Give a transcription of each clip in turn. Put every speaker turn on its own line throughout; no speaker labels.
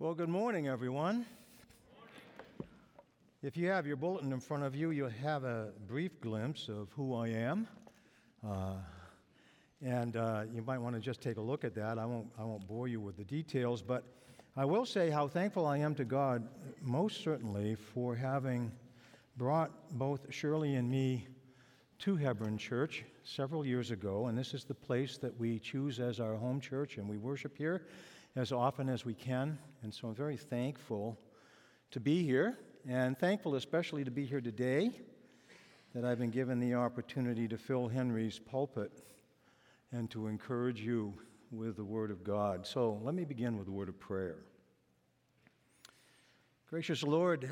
Well, good morning, everyone. If you have your bulletin in front of you, you'll have a brief glimpse of who I am. Uh, and uh, you might want to just take a look at that. I won't, I won't bore you with the details, but I will say how thankful I am to God, most certainly, for having brought both Shirley and me to Hebron Church several years ago. And this is the place that we choose as our home church, and we worship here as often as we can. And so I'm very thankful to be here, and thankful especially to be here today that I've been given the opportunity to fill Henry's pulpit and to encourage you with the Word of God. So let me begin with a word of prayer. Gracious Lord,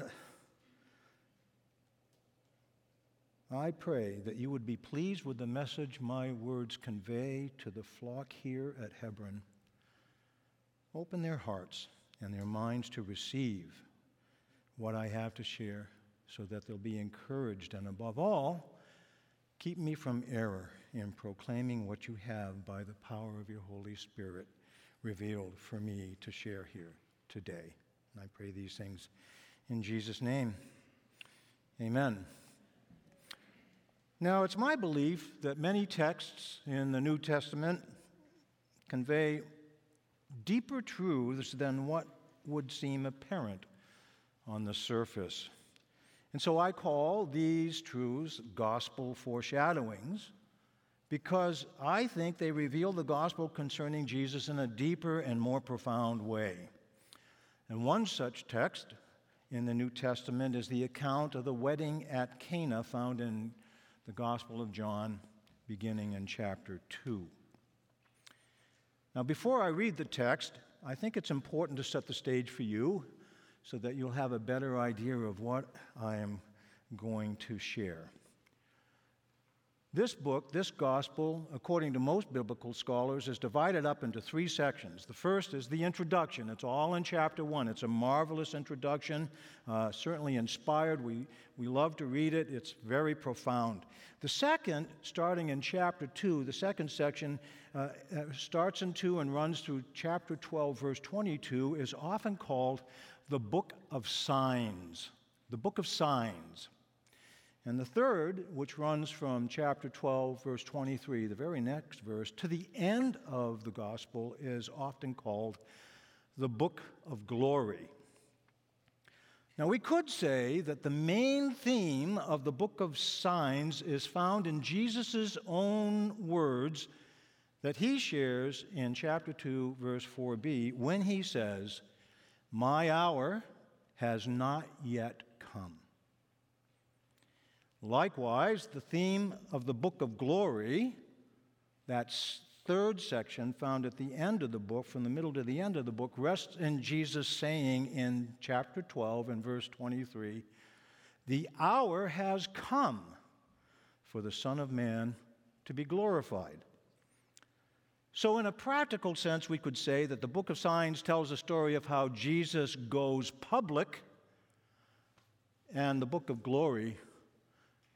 I pray that you would be pleased with the message my words convey to the flock here at Hebron. Open their hearts and their minds to receive what I have to share so that they'll be encouraged. And above all, keep me from error in proclaiming what you have by the power of your Holy Spirit revealed for me to share here today. And I pray these things in Jesus' name. Amen. Now, it's my belief that many texts in the New Testament convey deeper truths than what would seem apparent on the surface. And so I call these truths gospel foreshadowings because I think they reveal the gospel concerning Jesus in a deeper and more profound way. And one such text in the New Testament is the account of the wedding at Cana found in the Gospel of John, beginning in chapter 2. Now, before I read the text, I think it's important to set the stage for you so that you'll have a better idea of what I am going to share. This book, this gospel, according to most biblical scholars, is divided up into three sections. The first is the introduction. It's all in chapter one. It's a marvelous introduction, uh, certainly inspired. We, we love to read it, it's very profound. The second, starting in chapter two, the second section uh, uh starts in two and runs through chapter 12, verse 22, is often called the book of signs. The book of signs. And the third, which runs from chapter 12, verse 23, the very next verse, to the end of the gospel, is often called the book of glory. Now, we could say that the main theme of the book of signs is found in Jesus' own words that he shares in chapter 2, verse 4b, when he says, My hour has not yet. Likewise, the theme of the book of glory, that third section found at the end of the book, from the middle to the end of the book, rests in Jesus saying in chapter 12 and verse 23 The hour has come for the Son of Man to be glorified. So, in a practical sense, we could say that the book of signs tells a story of how Jesus goes public, and the book of glory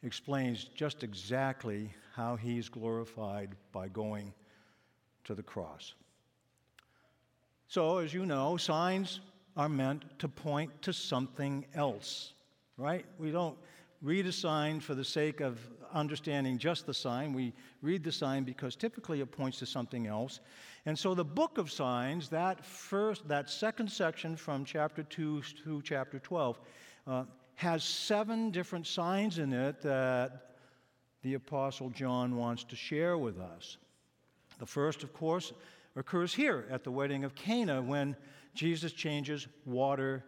explains just exactly how he's glorified by going to the cross. So, as you know, signs are meant to point to something else, right? We don't read a sign for the sake of understanding just the sign. We read the sign because typically it points to something else. And so the book of signs, that first, that second section from chapter 2 to chapter 12, uh, has seven different signs in it that the Apostle John wants to share with us. The first, of course, occurs here at the wedding of Cana when Jesus changes water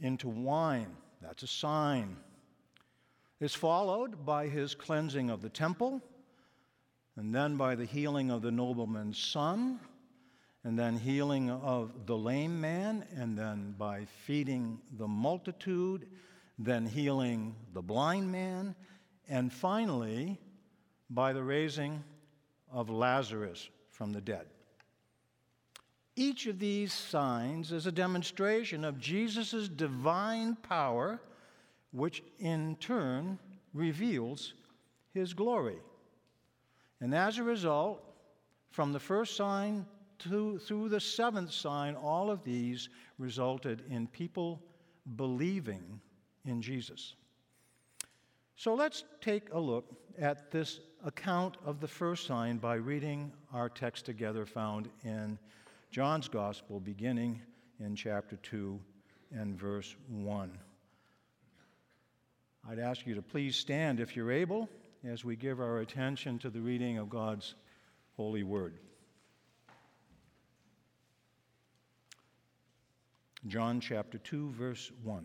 into wine. That's a sign. It's followed by his cleansing of the temple, and then by the healing of the nobleman's son, and then healing of the lame man, and then by feeding the multitude, then healing the blind man, and finally, by the raising of Lazarus from the dead. Each of these signs is a demonstration of Jesus' divine power, which in turn reveals his glory. And as a result, from the first sign to, through the seventh sign, all of these resulted in people believing in Jesus. So let's take a look at this account of the first sign by reading our text together found in John's Gospel, beginning in chapter 2 and verse 1. I'd ask you to please stand if you're able as we give our attention to the reading of God's holy word. John chapter 2, verse 1.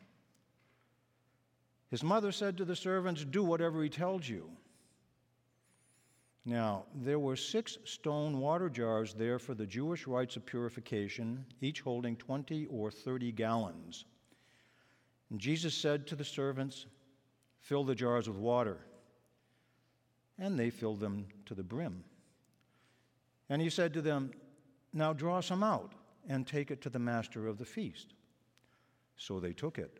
His mother said to the servants, Do whatever he tells you. Now, there were six stone water jars there for the Jewish rites of purification, each holding 20 or 30 gallons. And Jesus said to the servants, Fill the jars with water. And they filled them to the brim. And he said to them, Now draw some out and take it to the master of the feast. So they took it.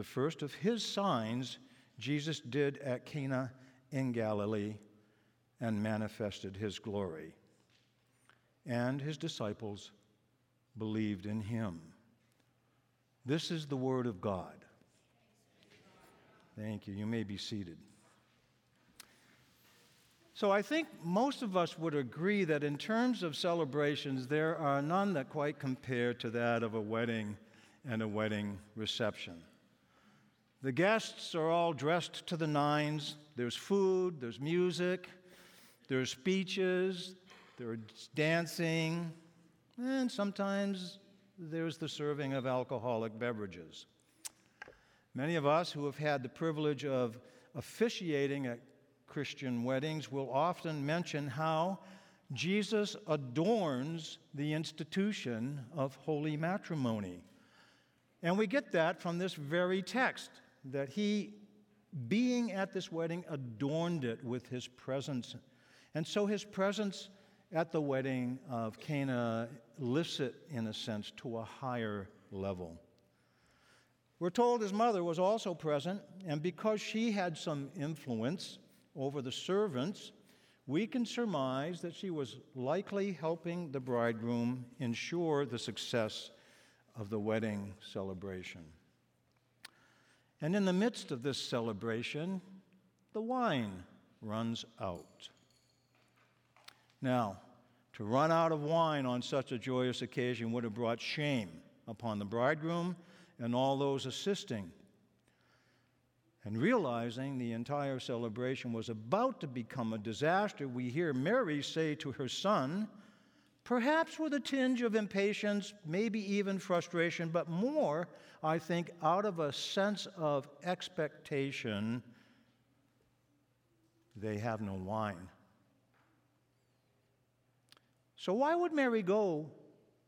the first of his signs, Jesus did at Cana in Galilee and manifested his glory. And his disciples believed in him. This is the word of God. Thank you. You may be seated. So, I think most of us would agree that in terms of celebrations, there are none that quite compare to that of a wedding and a wedding reception. The guests are all dressed to the nines. There's food, there's music, there's speeches, there's dancing, and sometimes there's the serving of alcoholic beverages. Many of us who have had the privilege of officiating at Christian weddings will often mention how Jesus adorns the institution of holy matrimony. And we get that from this very text that he, being at this wedding, adorned it with his presence and so his presence at the wedding of Cana lifts it, in a sense, to a higher level. We're told his mother was also present, and because she had some influence over the servants, we can surmise that she was likely helping the bridegroom ensure the success of the wedding celebration. And in the midst of this celebration, the wine runs out. Now, to run out of wine on such a joyous occasion would have brought shame upon the bridegroom and all those assisting. And realizing the entire celebration was about to become a disaster, we hear Mary say to her son, perhaps with a tinge of impatience, maybe even frustration, but more, I think, out of a sense of expectation, they have no wine. So, why would Mary go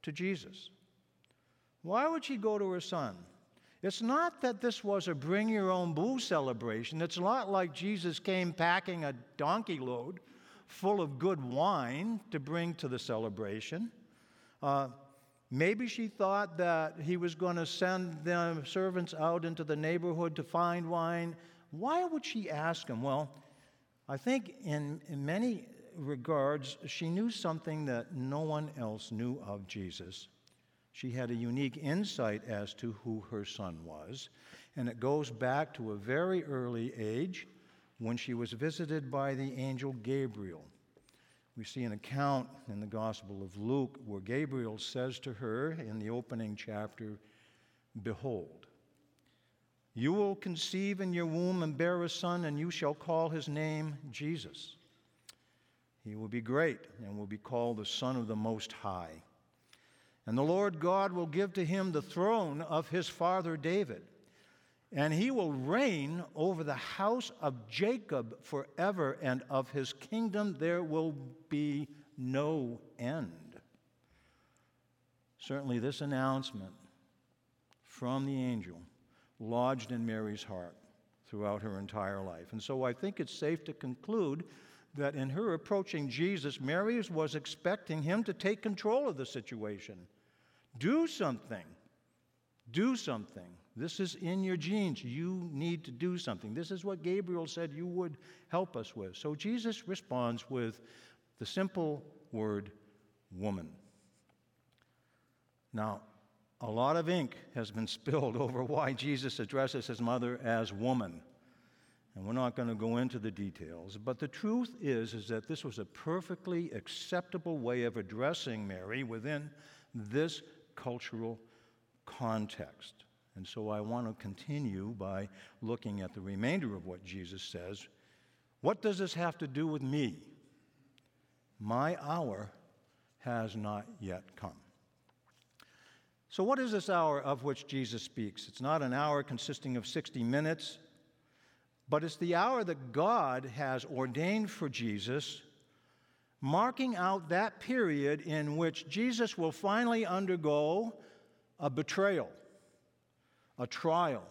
to Jesus? Why would she go to her son? It's not that this was a bring your own booze celebration. It's not like Jesus came packing a donkey load full of good wine to bring to the celebration. Uh, maybe she thought that he was going to send the servants out into the neighborhood to find wine. Why would she ask him? Well, I think in, in many regards, she knew something that no one else knew of Jesus. She had a unique insight as to who her son was, and it goes back to a very early age when she was visited by the angel Gabriel. We see an account in the Gospel of Luke where Gabriel says to her in the opening chapter, Behold, you will conceive in your womb and bear a son, and you shall call his name Jesus. He will be great and will be called the Son of the Most High. And the Lord God will give to him the throne of his father David, and he will reign over the house of Jacob forever, and of his kingdom there will be no end. Certainly, this announcement from the angel lodged in Mary's heart throughout her entire life. And so I think it's safe to conclude that in her approaching Jesus, Mary was expecting him to take control of the situation. Do something. Do something. This is in your genes. You need to do something. This is what Gabriel said you would help us with. So Jesus responds with the simple word, woman. Now, a lot of ink has been spilled over why Jesus addresses his mother as woman. And we're not going to go into the details, but the truth is is that this was a perfectly acceptable way of addressing Mary within this cultural context. And so I want to continue by looking at the remainder of what Jesus says. What does this have to do with me? My hour has not yet come. So, what is this hour of which Jesus speaks? It's not an hour consisting of 60 minutes, but it's the hour that God has ordained for Jesus, marking out that period in which Jesus will finally undergo a betrayal, a trial,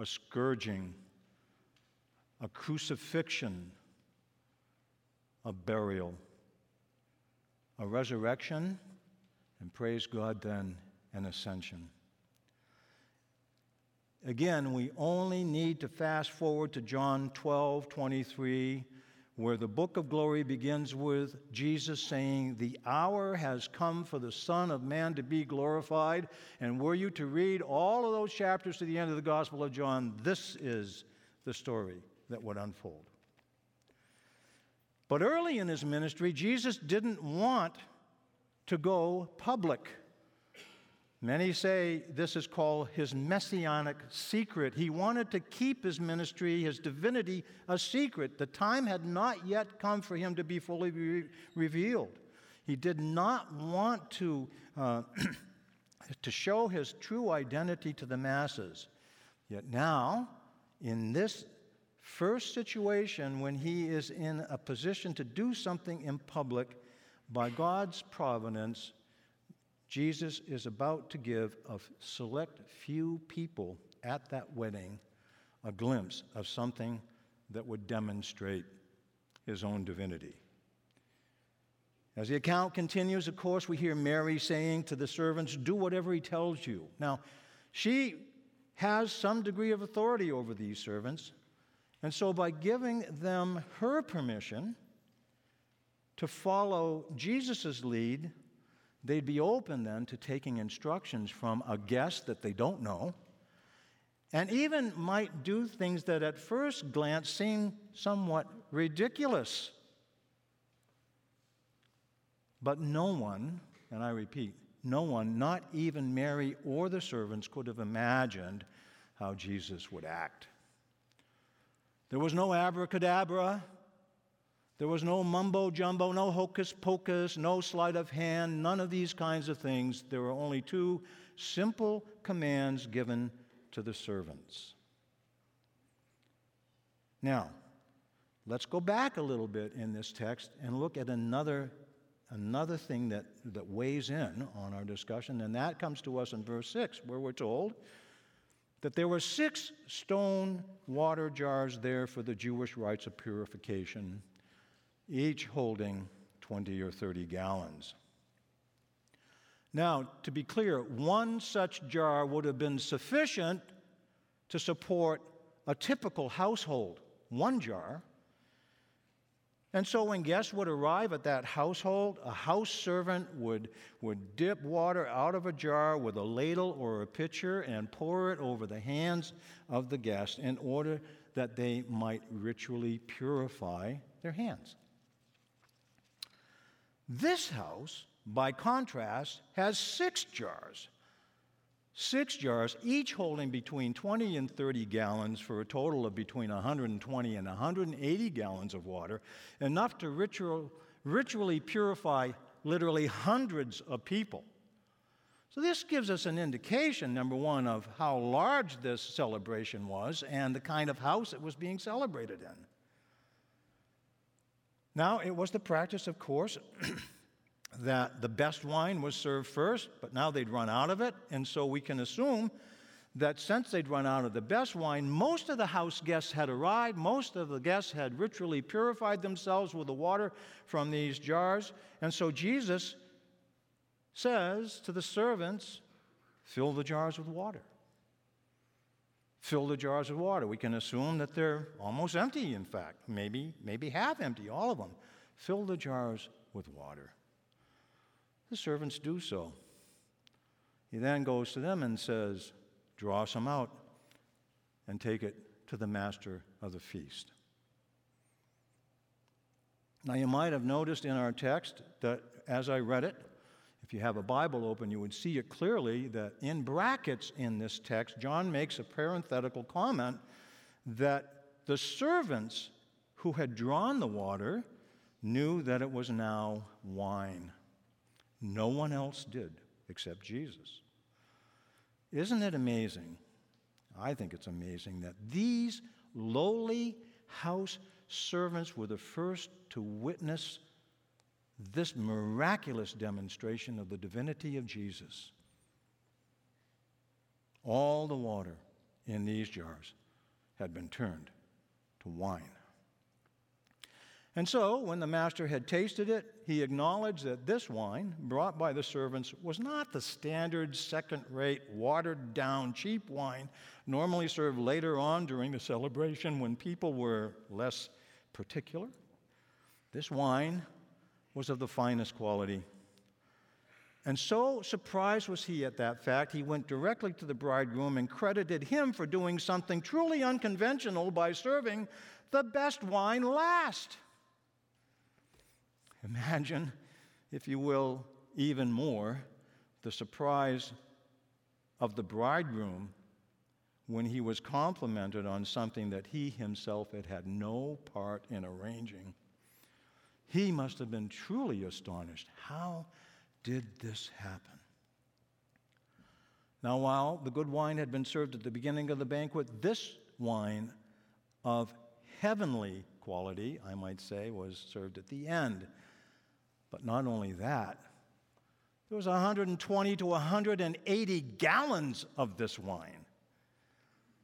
a scourging, a crucifixion, a burial, a resurrection, and praise God then, an ascension. Again, we only need to fast forward to John 12 23, where the book of glory begins with Jesus saying, The hour has come for the Son of Man to be glorified. And were you to read all of those chapters to the end of the Gospel of John, this is the story that would unfold. But early in his ministry, Jesus didn't want to go public. Many say this is called his messianic secret. He wanted to keep his ministry, his divinity, a secret. The time had not yet come for him to be fully re- revealed. He did not want to, uh, to show his true identity to the masses. Yet now, in this first situation, when he is in a position to do something in public, by God's providence, Jesus is about to give a select few people at that wedding a glimpse of something that would demonstrate his own divinity. As the account continues, of course, we hear Mary saying to the servants, Do whatever he tells you. Now, she has some degree of authority over these servants, and so by giving them her permission to follow Jesus' lead, they'd be open then to taking instructions from a guest that they don't know, and even might do things that at first glance seem somewhat ridiculous. But no one, and I repeat, no one, not even Mary or the servants, could have imagined how Jesus would act. There was no abracadabra, there was no mumbo jumbo, no hocus pocus, no sleight of hand, none of these kinds of things. There were only two simple commands given to the servants. Now, let's go back a little bit in this text and look at another, another thing that, that weighs in on our discussion, and that comes to us in verse 6, where we're told that there were six stone water jars there for the Jewish rites of purification each holding 20 or 30 gallons. Now, to be clear, one such jar would have been sufficient to support a typical household, one jar. And so when guests would arrive at that household, a house servant would, would dip water out of a jar with a ladle or a pitcher and pour it over the hands of the guest in order that they might ritually purify their hands. This house, by contrast, has six jars. Six jars, each holding between 20 and 30 gallons for a total of between 120 and 180 gallons of water, enough to ritual, ritually purify literally hundreds of people. So, this gives us an indication, number one, of how large this celebration was and the kind of house it was being celebrated in. Now, it was the practice, of course, that the best wine was served first, but now they'd run out of it, and so we can assume that since they'd run out of the best wine, most of the house guests had arrived, most of the guests had ritually purified themselves with the water from these jars, and so Jesus says to the servants, Fill the jars with water. Fill the jars with water. We can assume that they're almost empty, in fact, maybe, maybe half empty, all of them. Fill the jars with water. The servants do so. He then goes to them and says, Draw some out and take it to the master of the feast. Now, you might have noticed in our text that as I read it, if you have a Bible open, you would see it clearly that in brackets in this text, John makes a parenthetical comment that the servants who had drawn the water knew that it was now wine. No one else did except Jesus. Isn't it amazing? I think it's amazing that these lowly house servants were the first to witness this miraculous demonstration of the divinity of Jesus. All the water in these jars had been turned to wine. And so, when the master had tasted it, he acknowledged that this wine, brought by the servants, was not the standard second rate, watered down, cheap wine normally served later on during the celebration when people were less particular. This wine was of the finest quality. And so surprised was he at that fact, he went directly to the bridegroom and credited him for doing something truly unconventional by serving the best wine last. Imagine, if you will, even more, the surprise of the bridegroom when he was complimented on something that he himself had had no part in arranging. He must have been truly astonished. How did this happen? Now, while the good wine had been served at the beginning of the banquet, this wine of heavenly quality, I might say, was served at the end. But not only that, there was 120 to 180 gallons of this wine.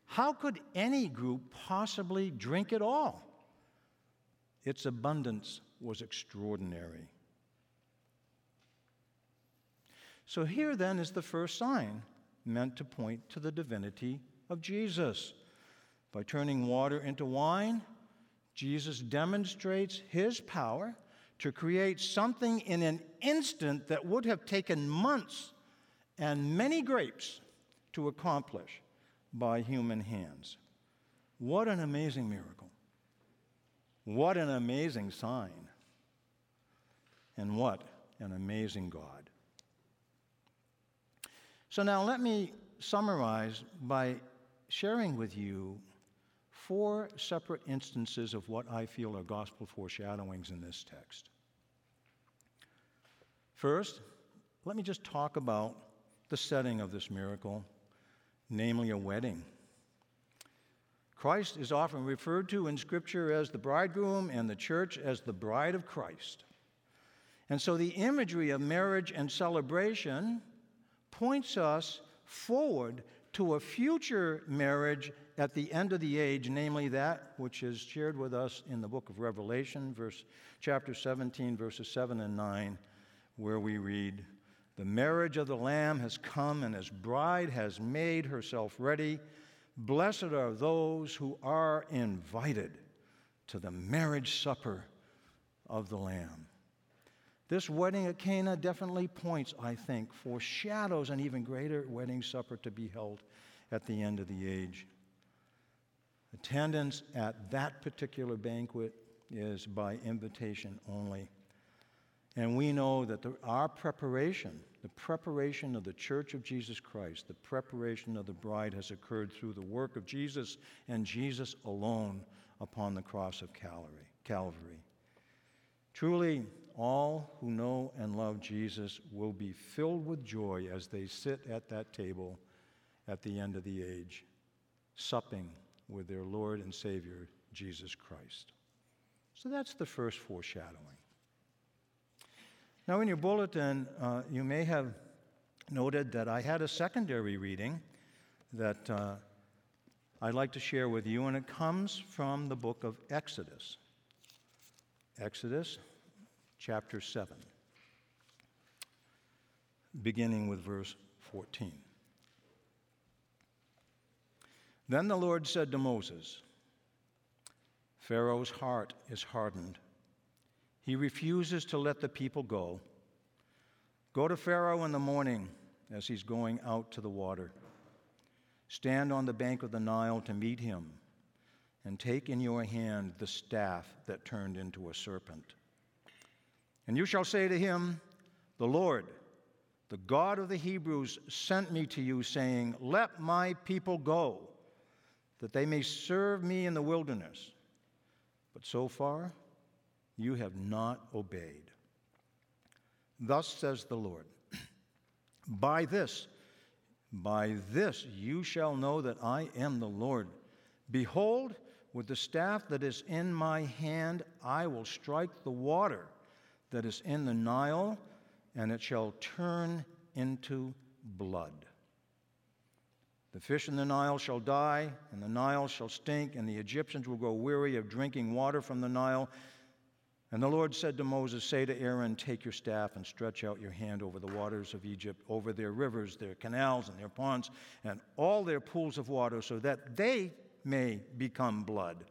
How could any group possibly drink it all? Its abundance was extraordinary. So, here then is the first sign meant to point to the divinity of Jesus. By turning water into wine, Jesus demonstrates his power to create something in an instant that would have taken months and many grapes to accomplish by human hands. What an amazing miracle! What an amazing sign! And what an amazing God. So now let me summarize by sharing with you four separate instances of what I feel are gospel foreshadowings in this text. First, let me just talk about the setting of this miracle, namely a wedding. Christ is often referred to in Scripture as the bridegroom and the church as the bride of Christ. And so the imagery of marriage and celebration points us forward to a future marriage at the end of the age, namely that which is shared with us in the book of Revelation, verse chapter 17, verses 7 and 9, where we read, The marriage of the Lamb has come, and his bride has made herself ready. Blessed are those who are invited to the marriage supper of the Lamb. This wedding at Cana definitely points, I think, foreshadows an even greater wedding supper to be held at the end of the age. Attendance at that particular banquet is by invitation only. And we know that the, our preparation, the preparation of the church of Jesus Christ, the preparation of the bride has occurred through the work of Jesus and Jesus alone upon the cross of Calvary. Calvary. Truly, all who know and love Jesus will be filled with joy as they sit at that table at the end of the age, supping with their Lord and Savior, Jesus Christ. So that's the first foreshadowing. Now, in your bulletin, uh, you may have noted that I had a secondary reading that uh, I'd like to share with you, and it comes from the book of Exodus. Exodus chapter 7, beginning with verse 14. Then the Lord said to Moses, Pharaoh's heart is hardened. He refuses to let the people go. Go to Pharaoh in the morning as he's going out to the water. Stand on the bank of the Nile to meet him, and take in your hand the staff that turned into a serpent. And you shall say to him, The Lord, the God of the Hebrews, sent me to you, saying, Let my people go that they may serve me in the wilderness. But so far, you have not obeyed. Thus says the Lord By this, by this you shall know that I am the Lord. Behold, with the staff that is in my hand, I will strike the water that is in the Nile, and it shall turn into blood. The fish in the Nile shall die, and the Nile shall stink, and the Egyptians will grow weary of drinking water from the Nile. And the Lord said to Moses, Say to Aaron, Take your staff and stretch out your hand over the waters of Egypt, over their rivers, their canals, and their ponds, and all their pools of water, so that they may become blood.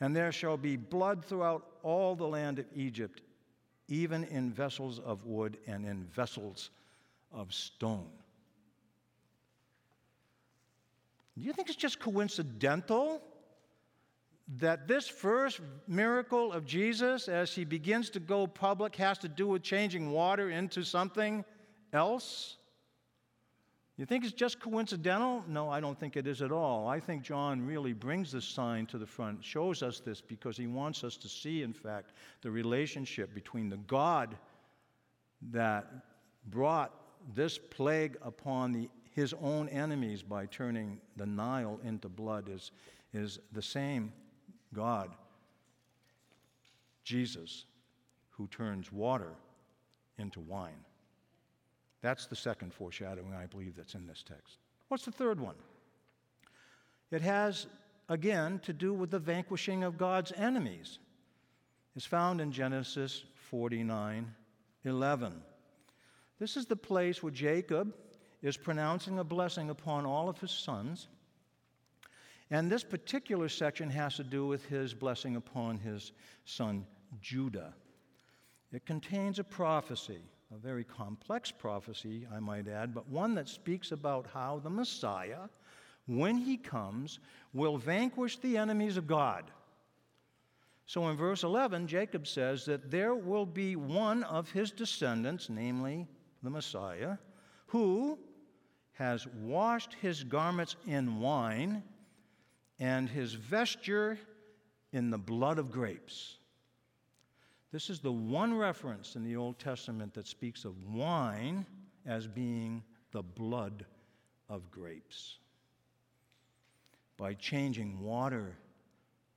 And there shall be blood throughout all the land of Egypt, even in vessels of wood and in vessels of stone. Do you think it's just coincidental that this first miracle of Jesus, as he begins to go public, has to do with changing water into something else? You think it's just coincidental? No, I don't think it is at all. I think John really brings this sign to the front, shows us this because he wants us to see, in fact, the relationship between the God that brought this plague upon the his own enemies by turning the Nile into blood is, is the same God, Jesus, who turns water into wine. That's the second foreshadowing, I believe, that's in this text. What's the third one? It has, again, to do with the vanquishing of God's enemies. It's found in Genesis 49 11. This is the place where Jacob is pronouncing a blessing upon all of his sons. And this particular section has to do with his blessing upon his son Judah. It contains a prophecy, a very complex prophecy, I might add, but one that speaks about how the Messiah, when he comes, will vanquish the enemies of God. So in verse 11, Jacob says that there will be one of his descendants, namely the Messiah, who has washed his garments in wine and his vesture in the blood of grapes. This is the one reference in the Old Testament that speaks of wine as being the blood of grapes. By changing water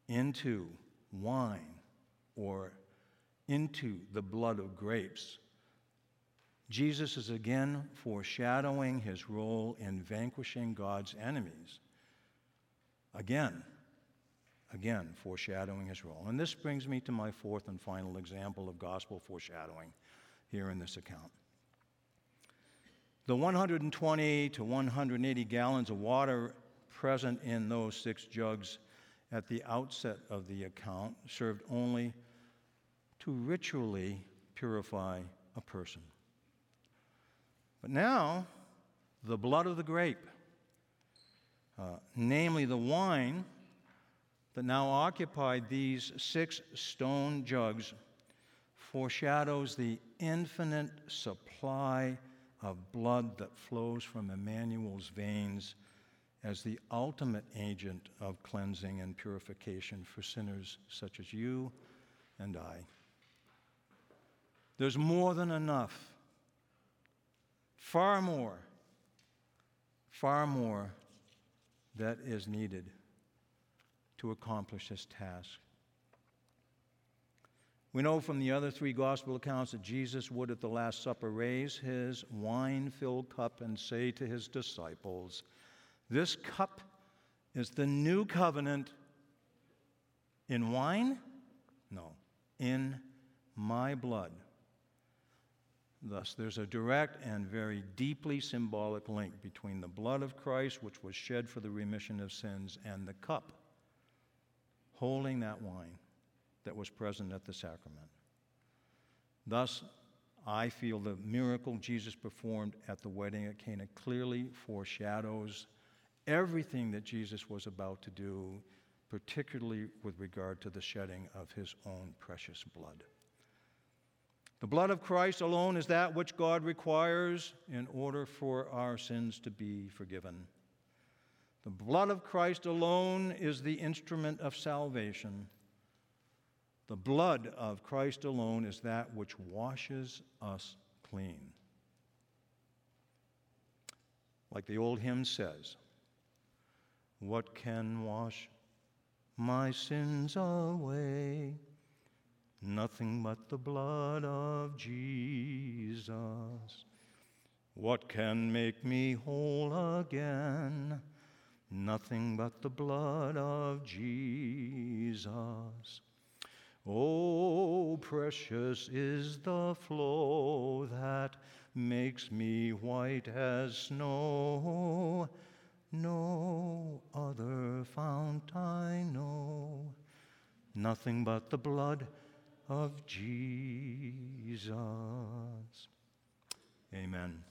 into wine or into the blood of grapes, Jesus is again foreshadowing his role in vanquishing God's enemies. Again, again, foreshadowing his role. And this brings me to my fourth and final example of gospel foreshadowing here in this account. The 120 to 180 gallons of water present in those six jugs at the outset of the account served only to ritually purify a person. But now, the blood of the grape, uh, namely the wine that now occupied these six stone jugs, foreshadows the infinite supply of blood that flows from Emmanuel's veins as the ultimate agent of cleansing and purification for sinners such as you and I. There's more than enough, far more, far more that is needed to accomplish this task. We know from the other three gospel accounts that Jesus would at the Last Supper raise his wine filled cup and say to his disciples, This cup is the new covenant in wine? No, in my blood. Thus, there's a direct and very deeply symbolic link between the blood of Christ, which was shed for the remission of sins, and the cup holding that wine that was present at the sacrament. Thus, I feel the miracle Jesus performed at the wedding at Cana clearly foreshadows everything that Jesus was about to do, particularly with regard to the shedding of his own precious blood. The blood of Christ alone is that which God requires in order for our sins to be forgiven. The blood of Christ alone is the instrument of salvation. The blood of Christ alone is that which washes us clean. Like the old hymn says, What can wash my sins away? Nothing but the blood of Jesus. What can make me whole again? Nothing but the blood of Jesus. Oh, precious is the flow that makes me white as snow. No other fount I know, nothing but the blood of Jesus. Amen.